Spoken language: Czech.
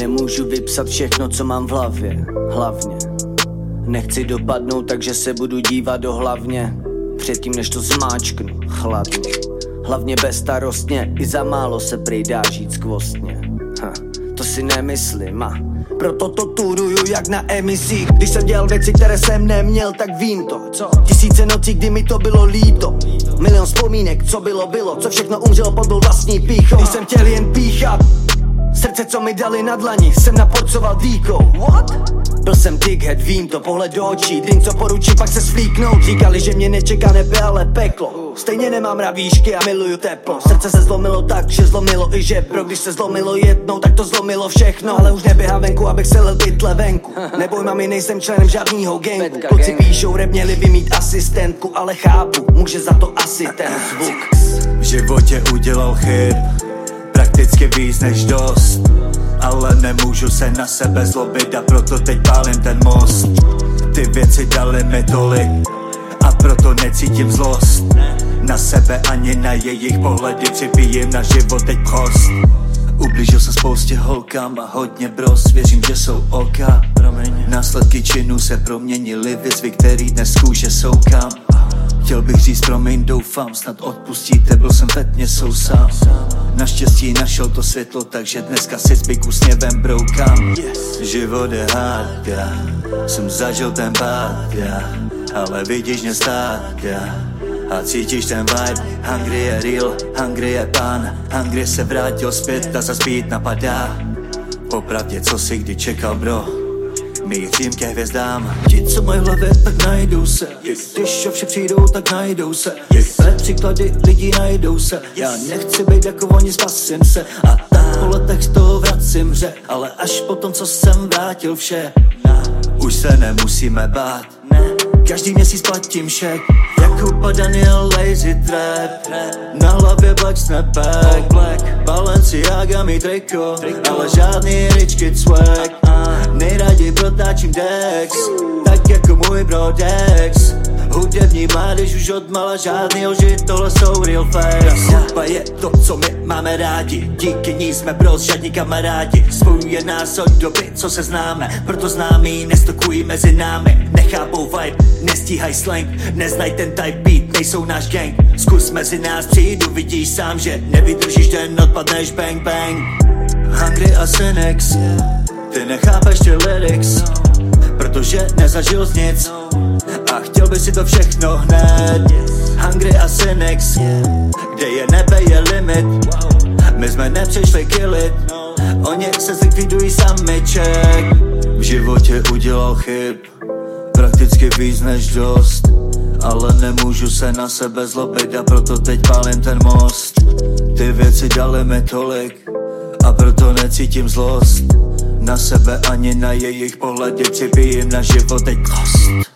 Nemůžu vypsat všechno, co mám v hlavě, hlavně. Nechci dopadnout, takže se budu dívat do hlavně. Předtím, než to zmáčknu, chladně. Hlavně bezstarostně, i za málo se prý dá žít skvostně si nemyslím a proto to turuju jak na emisích. Když jsem dělal věci, které jsem neměl, tak vím to Co? Tisíce nocí, kdy mi to bylo líto. Milion vzpomínek, co bylo, bylo. Co všechno umřelo pod byl vlastní pícho. Když jsem chtěl jen píchat Srdce, co mi dali na dlani, jsem naporcoval dýkou. What? Byl jsem dighead, vím to, pohled do očí. Drink, co poručí, pak se svlíknout Říkali, že mě nečeká nebe, ale peklo. Stejně nemám na výšky a miluju teplo. Srdce se zlomilo tak, že zlomilo i žebro. Když se zlomilo jednou, tak to zlomilo všechno. Ale už neběhám venku, abych se lil bytle venku. Neboj mami, nejsem členem žádnýho gangu Kluci píšou, rap měli by mít asistentku Ale chápu, může za to asi ten zvuk. V životě udělal chyb Prakticky víc než dost. Ale nemůžu se na sebe zlobit a proto teď pálím ten most. Ty věci dali mi tolik a proto necítím zlost. Na sebe ani na jejich pohledy připijím na život teď kost. Ublížil jsem spoustě holkám a hodně bros, věřím, že jsou oka. Následky činů se proměnily, výzvy, který dnes kůže soukám. Chtěl bych říct promiň, doufám, snad odpustíte, byl jsem ve tmě, jsou sám Naštěstí našel to světlo, takže dneska si zbyku sněvem broukám Život je hádka, jsem zažil ten pád, ale vidíš mě stát, a cítíš ten vibe, hungry je real, hungry je pán, hungry se vrátil zpět a zas napadá. Popravdě, co si kdy čekal, bro? Mířím ke hvězdám. Ti, co mají hlavě, tak najdou se. Když o vše přijdou, tak najdou se. Své příklady lidí najdou se. Já nechci být jako oni, spasím se. A tak po letech z toho vracím hře. Ale až po tom, co jsem vrátil vše. Už se nemusíme bát. Každý měsíc platím šek. Jako Daniel Lazy Trap. Na hlavě Black Snapback. Balenciaga mi triko. Ale žádný rich kid swag Protáčím Dex. Tak jako můj bro Dex Hudební mládež už od mala žádný lži, tohle jsou real facts. Hudba je to, co my máme rádi. Díky ní jsme bros, žádní kamarádi. Spojuje nás od doby, co se známe. Proto známí nestokují mezi námi. Nechápou vibe, nestíhaj slang. Neznaj ten type beat, nejsou náš gang. Zkus mezi nás přijdu, vidíš sám, že Nevydržíš den, odpadneš bang bang. Hungry a Senex ty nechápeš ty lyrics Protože nezažil z nic. A chtěl by si to všechno hned. Hungry a Cynics Kde je nebe je limit. My jsme nepřišli killit Oni se zlikvidují samiček V životě udělal chyb Prakticky víc než dost. Ale nemůžu se na sebe zlobit a proto teď pálím ten most. Ty věci dali mi tolik a proto necítím zlost na sebe ani na jejich pohledy připijím na život teď kost